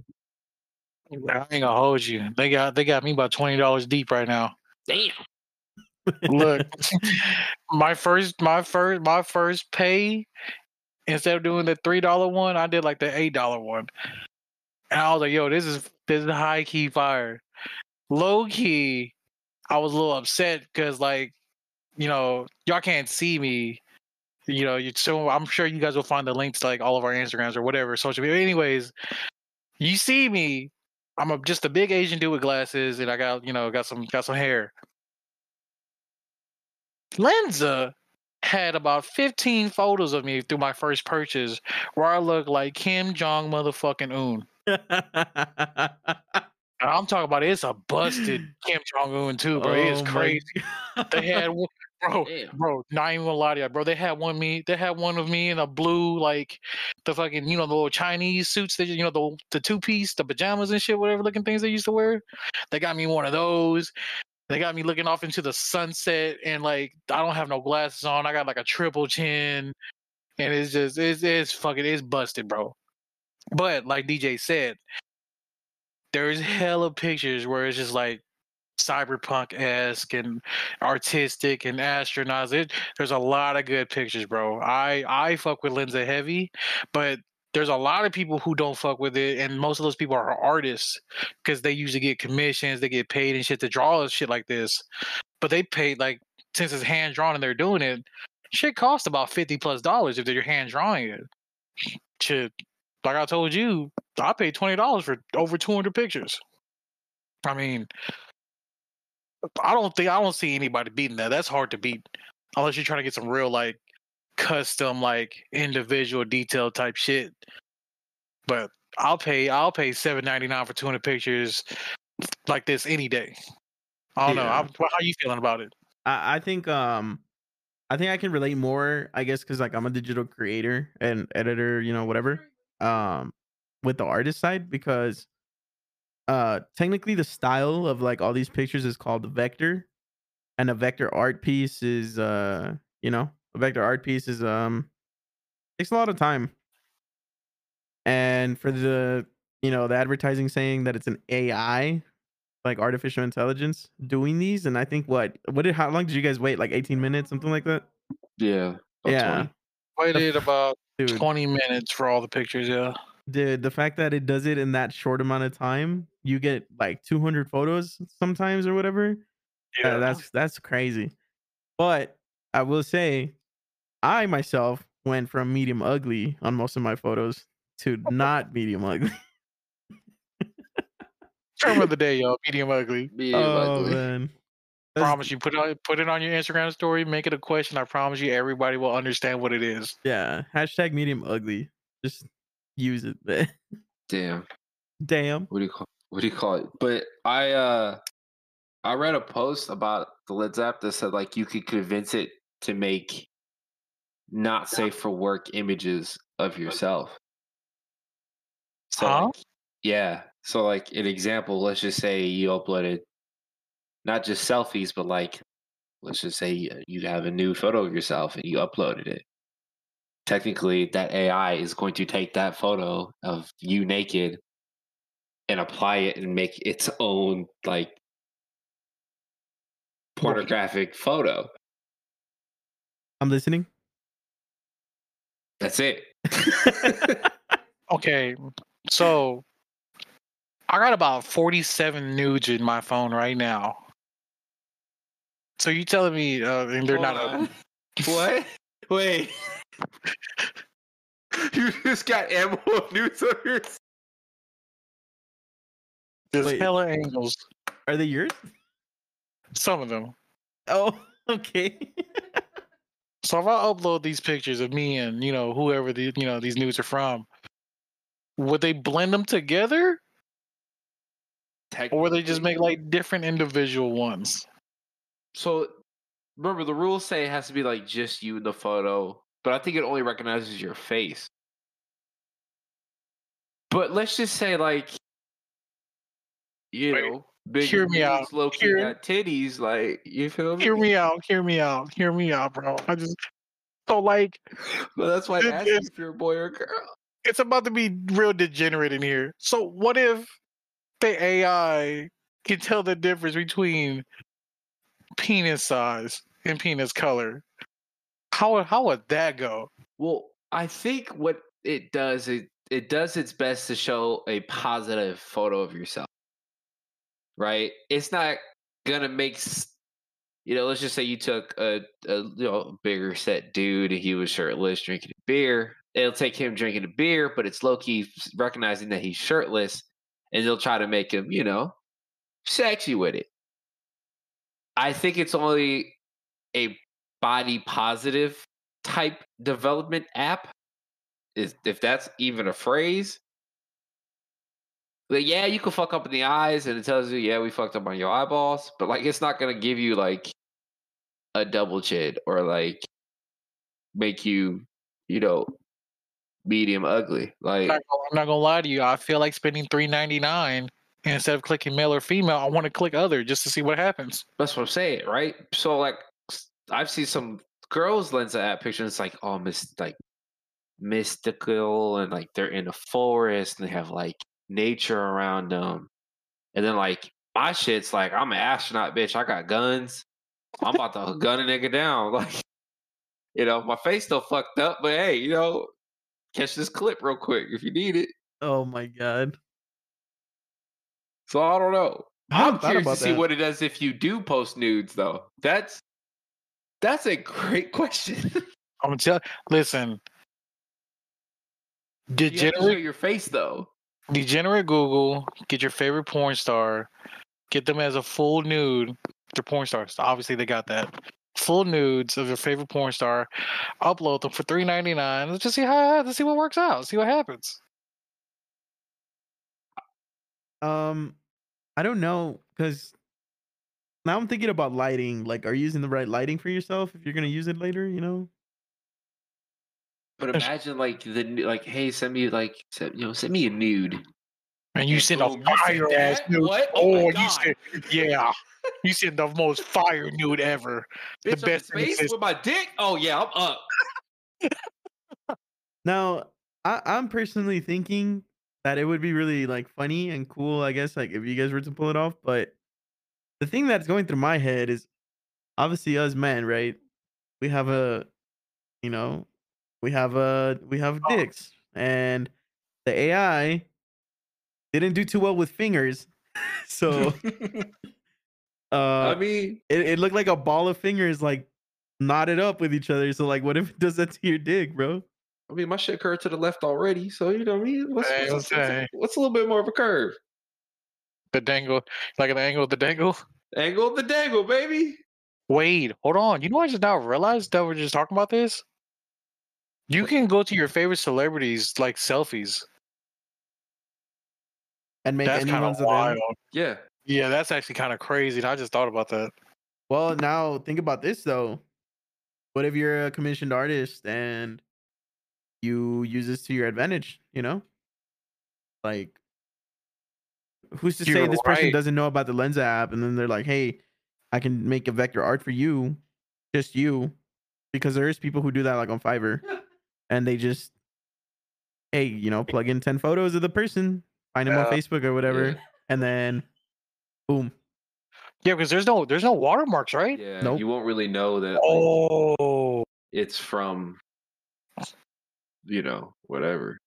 I ain't gonna hold you. They got they got me about twenty dollars deep right now.
Damn.
Look, my first my first my first pay instead of doing the three dollar one, I did like the eight dollar one. And I was like, yo, this is this is high key fire. Low key, I was a little upset because like, you know, y'all can't see me. You know, you so I'm sure you guys will find the links to like all of our Instagrams or whatever social media. Anyways, you see me. I'm a, just a big Asian dude with glasses, and I got you know got some got some hair. Lensa had about 15 photos of me through my first purchase where I look like Kim Jong motherfucking Un. I'm talking about it's a busted Kim Jong Un too, bro. It's
Oh my
crazy. They had one, bro,
Damn.
bro. Not even gonna lie to you, bro. They had one me. They had one of me in a blue, like the fucking, you know, the little Chinese suits that you know, the the two piece, the pajamas and shit, whatever looking things they used to wear. They got me one of those. They got me looking off into the sunset, and like I don't have no glasses on. I got like a triple chin, and it's just it's it's fucking it's busted, bro. But like DJ said, there's hella pictures where it's just like cyberpunk esque and artistic and astronauts. It, there's a lot of good pictures, bro. I I fuck with Lensa heavy, but there's a lot of people who don't fuck with it, and most of those people are artists because they usually get commissions, they get paid and shit to draw shit like this. But they paid like since it's hand drawn and they're doing it, shit costs about fifty plus dollars if they're hand drawing it. Shit, like I told you, I paid twenty dollars for over two hundred pictures. I mean, I don't think I don't see anybody beating that. That's hard to beat unless you're trying to get some real like custom like individual detail type shit. But I'll pay I'll pay seven ninety nine for two hundred pictures like this any day. I don't know. I'm, how you feeling about it?
I, I think um I think I can relate more, I guess, because like I'm a digital creator and editor, you know, whatever. Um with the artist side because uh technically the style of like all these pictures is called the vector. And a vector art piece is uh, you know, vector art piece is um takes a lot of time. And for the you know, the advertising saying that it's an AI, like artificial intelligence doing these and i think what what did how long did you guys wait like 18 minutes something like that
Yeah. about
yeah
20.
Waited about
dude
twenty minutes for all the pictures. Yeah.
dude the fact that it does it in that short amount of time you get like 200 photos sometimes or whatever yeah that's that's crazy but i will say i myself went from medium ugly on most of my photos to not medium ugly
term of the day, y'all. Medium ugly.
Medium
oh
ugly.
man That's-
promise you put it on, put it on your Instagram story, make it a question. I promise you, everybody will understand what it is.
yeah hashtag medium ugly just use it
Damn.
Damn.
What do you call? What do you call it? But I uh, I read a post about the Lids app that said like you could convince it to make not safe for work images of yourself. So
Huh?
like, yeah. So like an example, let's just say you uploaded not just selfies, but like let's just say you- you have a new photo of yourself and you uploaded it. Technically, that AI is going to take that photo of you naked and apply it and make its own like pornographic photo.
I'm listening.
That's it.
Okay, so I got about 47 nudes in my phone right now. So you telling me uh, and they're not
Hold
a,
what? Wait. you just got ammo of news of yours?
there's
Wait.
hella angles.
Are they yours?
Some of them.
Oh, okay.
So if I upload these pictures of me and you know whoever the you know these nudes are from, would they blend them together, or would they just make like different individual ones?
So remember the rules say it has to be like just you in the photo, but I think it only recognizes your face. But let's just say like you
Wait,
know, big
hear me out.
low key
Hear-
got titties, like you feel me?
Hear me out. Hear me out. Hear me out, bro. I just so like
But that's why I asked you if you're a boy or a girl.
it's about to be real degenerate in here. So what if the AI can tell the difference between penis size and penis color? How would- how would that go?
Well, I think what it does it it does its best to show a positive photo of yourself. Right? It's not gonna make you know, let's just say you took a, a you know bigger set dude and he was shirtless drinking a beer. It'll take him drinking a beer, but it's low key recognizing that he's shirtless, and they'll try to make him, you know, sexy with it. I think it's only a body positive type development app is if that's even a phrase like yeah you can fuck up in the eyes and it tells you yeah we fucked up on your eyeballs but like it's not gonna give you like a double chin or like make you you know medium ugly
I'm
like
not, gonna, I'm not gonna lie to you. I feel like spending three ninety nine instead of clicking male or female. I want to click other just to see what happens.
That's what I'm saying, right? So like I've seen some girls Lensa pictures. it's like oh, mis- like mystical, and like they're in a forest and they have like nature around them. And then like my shit's like I'm an astronaut, bitch. I got guns. I'm about to gun a nigga down. Like you know, my face still fucked up, but hey, you know, catch this clip real quick if you need it.
Oh my god.
So I don't know.
I
I'm curious to see
that.
what it does if you do post nudes, though. That's that's a great question.
I'm gonna tell. Listen, Did
you have to show
degenerate,
your face, though.
Degenerate Google. Get your favorite porn star. Get them as a full nude. They're porn stars. Obviously, they got that. Full nudes of your favorite porn star. Upload them for three ninety nine. Let's just see how. Let's see what works out. See what happens.
Um, I don't know because now I'm thinking about lighting. Like, are you using the right lighting for yourself if you're gonna use it later? You know.
But imagine like the nu- like, hey, send me like, send, you know, send me a nude.
And you
And
send a
boom, you sent
fire ass nude.
What? Oh my oh,
you
God.
send yeah. You send the most fire nude ever. The
Bitch, I'm
best in
space with my dick. Oh yeah, I'm up.
Now, I, I'm personally thinking that it would be really like funny and cool. I guess like if you guys were to pull it off. But the thing that's going through my head is obviously us men, right? We have a, you know, we have a we have
Oh.
dicks, and the AI didn't do too well with fingers, so uh,
I mean,
it, it looked like a ball of fingers like knotted up with each other. So like, what if it does that to your dick, bro?
I mean, my shit curved to the left already. So you know what I mean. What's,
Hey,
what's, what's, what's a little bit more of a curve?
The dangle, like an angle of the dangle.
Angle of the dangle, baby.
Wait, hold on. You know, I just now realized that we're just talking about this. You can go to your favorite celebrities like selfies.
and make
That's kind
anyone's
of
of them.
wild.
Yeah.
Yeah, that's actually kind of crazy. I just thought about that.
Well, now think about this though. What if you're a commissioned artist and you use this to your advantage? You know, like who's to say
You're
this person doesn't know about the Lensa app, and then they're like, "Hey, I can make a vector art for you, just you," because there is people who do that like on Fiverr, and they just, hey, you know, plug in ten photos of the person, find them on Facebook or whatever,
Yeah.
and then, boom.
Yeah, because there's no there's no watermarks, right?
Yeah.
Nope.
You won't really know that like,
Oh,
it's from, you know, whatever.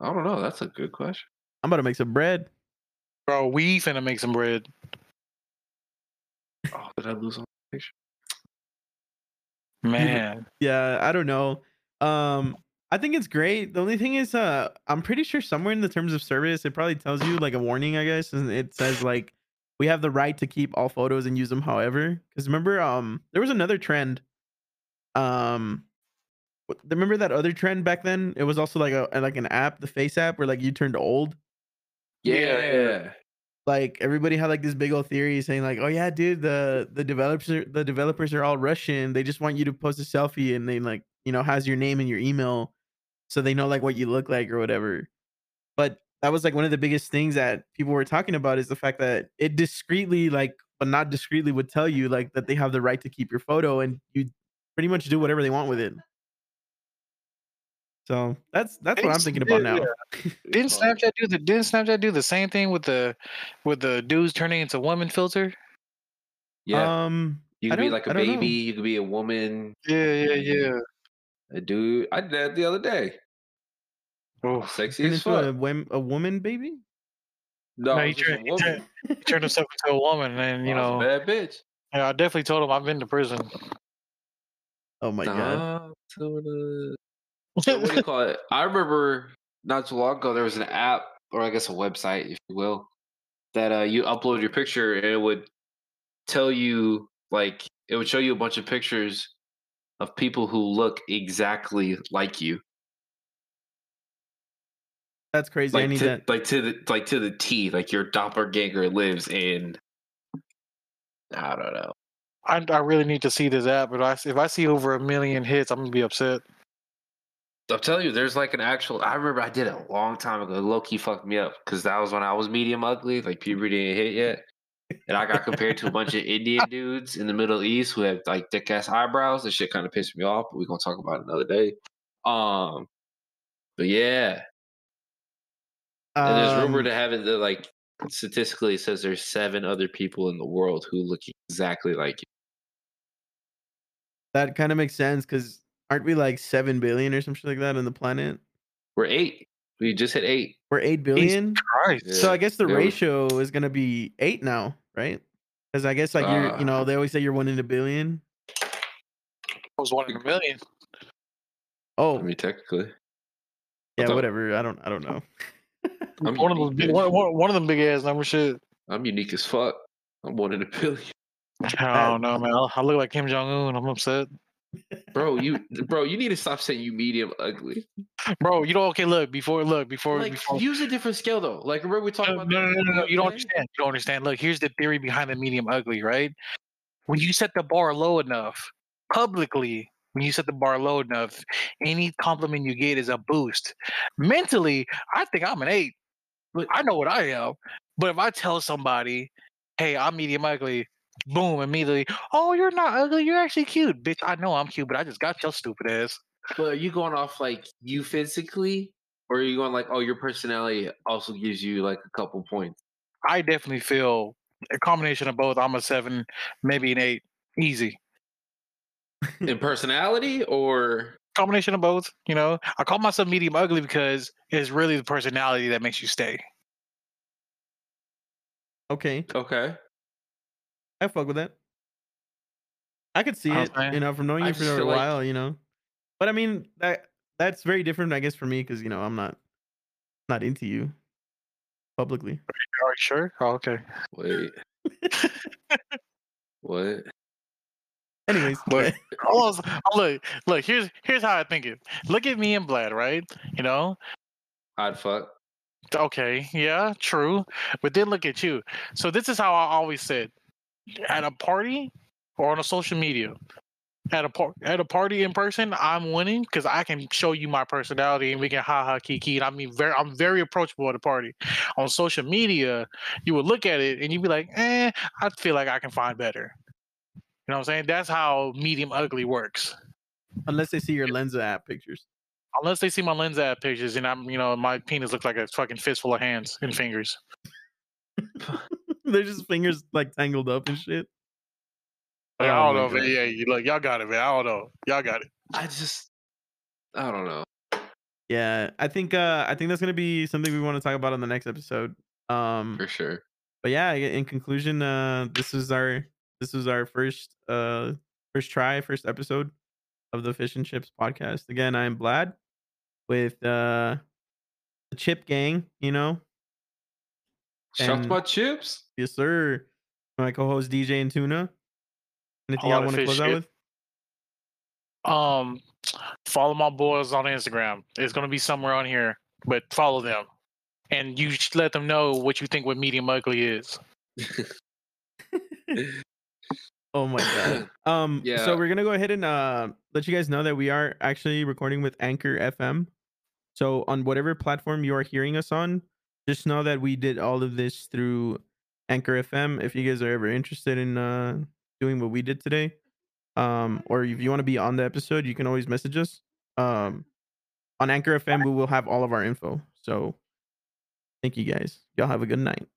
I don't know. That's a good question.
I'm about to make some bread.
bro, we finna make some bread.
Oh, did I lose on?
Man,
yeah i don't know. Um i think it's great. The only thing is uh i'm pretty sure somewhere in the terms of service it probably tells you like a warning i guess and it says like we have the right to keep all photos and use them however. Because remember um there was another trend um remember that other trend back then? It was also like a like an app the face app where like you turned old?
Yeah,
Yeah.
Like everybody had like this big old theory saying like, oh yeah, dude, the the developers are, the developers are all Russian. They just want you to post a selfie and they like you know has your name and your email, so they know like what you look like or whatever. But that was like one of the biggest things that people were talking about is the fact that it discreetly like but not discreetly would tell you like that they have the right to keep your photo and you pretty much do whatever they want with it. So that's that's what I'm thinking about
yeah,
now.
didn't Snapchat do the didn't Snapchat do the same thing with the with the dudes turning into women filter?
Yeah.
Um,
you could be like a
don't know.
baby. You could be a woman.
Yeah, yeah, yeah.
A dude. I did that the other day.
Oh,
Sexy
turn
as
into a,
fuck.
a woman baby.
No,
No, he
was a
turned- he
woman.
turned- he turned himself into a woman, and you know,
a bad bitch.
yeah, I definitely told him I've been to prison.
Oh my god.
Nah, to the- so what do you call it? I remember not too long ago there was an app, or I guess a website, if you will, that uh, you upload your picture and it would tell you like it would show you a bunch of pictures of people who look exactly like you,
That's crazy. I
like
need
to,
that.
like to the like to the T, like your doppelganger lives in. I don't know.
I, I really need to see this app, but I, if I see over a million hits, I'm gonna be upset.
I'm telling you, there's like an actual. I remember I did it a long time ago. Low key fucked me up because that was when I was medium ugly, like puberty didn't hit yet, and I got compared to a bunch of Indian dudes in the Middle East who have like thick ass eyebrows. This shit kind of pissed me off, but we're gonna talk about it another day. Um, but yeah, and there's rumored
Um,
to have it that like statistically it says there's seven other people in the world who look exactly like you.
that kind of makes sense because aren't we like seven billion or something like that on the planet?
We're eight. We just hit eight.
We're eight billion.
Christ.
So I guess the
Yeah,
ratio is gonna be eight now, right? Because I guess like you're, you know,
Uh,
they always say you're one in a billion.
I was one in a million.
Oh,
I mean, technically,
yeah,
the-
whatever. I don't, I don't know.
I'm
One of those
unique,
big,
bitch.
one, one, one of them big ass number shit.
I'm unique as fuck. I'm one in a billion.
I don't know, man. I, I look like Kim Jong Un. I'm upset,
Bro, you bro, you need to stop saying you medium ugly.
bro. You know, okay, look before, look before,
Like
before.
use a different scale though. Like remember we talked
No,
about
no, no, no, no, You don't understand. You don't understand. Look, here's the theory behind the medium ugly, right? When you set the bar low enough, publicly, when you set the bar low enough, any compliment you get is a boost. Mentally, I think I'm an eight. I know what I am. But if I tell somebody, hey, I'm medium ugly, boom, immediately, oh, you're not ugly, you're actually cute. Bitch, I know I'm cute, but I just got your stupid ass.
But are you going off like you physically? Or are you going like, oh, your personality also gives you like a couple points?
I definitely feel a combination of both. I'm a seven, maybe an eight. Easy.
In personality or
combination of both. You know, I call myself medium ugly because it's really the personality that makes you stay.
Okay,
okay.
I fuck with that. I could see
I
it,
saying,
you know, from knowing
I
you for
just
a
feel like-
while, you know. But I mean that that's very different, I guess, for me because you know I'm not not into you publicly.
Are you sure? Oh, okay.
Wait. what?
Anyways,
Look, Hold on, s- oh, look, look. Here's here's how I think it. Look at me and Vlad, right? You know,
I'd fuck.
Okay, yeah, true. But then look at you. So this is how I always said at a party or on a social media. At a par- at a party in person, I'm winning because I can show you my personality and we can ha ha kiki. And I mean, very I'm very approachable at a party. On social media, you would look at it and you'd be like, eh, I feel like I can find better. You know what I'm saying? That's how medium ugly works.
Unless they see your Lensa app pictures.
Unless they see my Lensa app pictures and I'm, you know, my penis looks like a fucking fistful of hands and fingers.
They're just fingers like tangled up and shit.
Like, I
Oh
don't
my
know, man. Yeah, you look, y'all got it, man. I don't know. Y'all got it.
I just, I don't know.
Yeah, I think uh I think that's gonna be something we want to talk about on the next episode. Um,
For sure.
but yeah, in conclusion, uh, this is our this was our first uh first try, first episode of the Fish and Chips podcast. Again, I am Vlad with uh the Chip Gang. You know,
Shucked
And-
my chips.
yes sir. My co-host DJ and Tuna. Anything
lot
y'all want to
fish
close out with?
Um, follow my boys on Instagram. It's gonna be somewhere on here, but follow them, and you should let them know what you think what medium ugly is.
Oh my god. Um
Yeah.
so we're gonna go ahead and uh let you guys know that we are actually recording with Anchor FM. So on whatever platform you are hearing us on, just know that we did all of this through Anchor FM. If you guys are ever interested in uh doing what we did today, um, or if you want to be on the episode, you can always message us. Um on Anchor FM, we will have all of our info. So thank you guys. Y'all have a good night.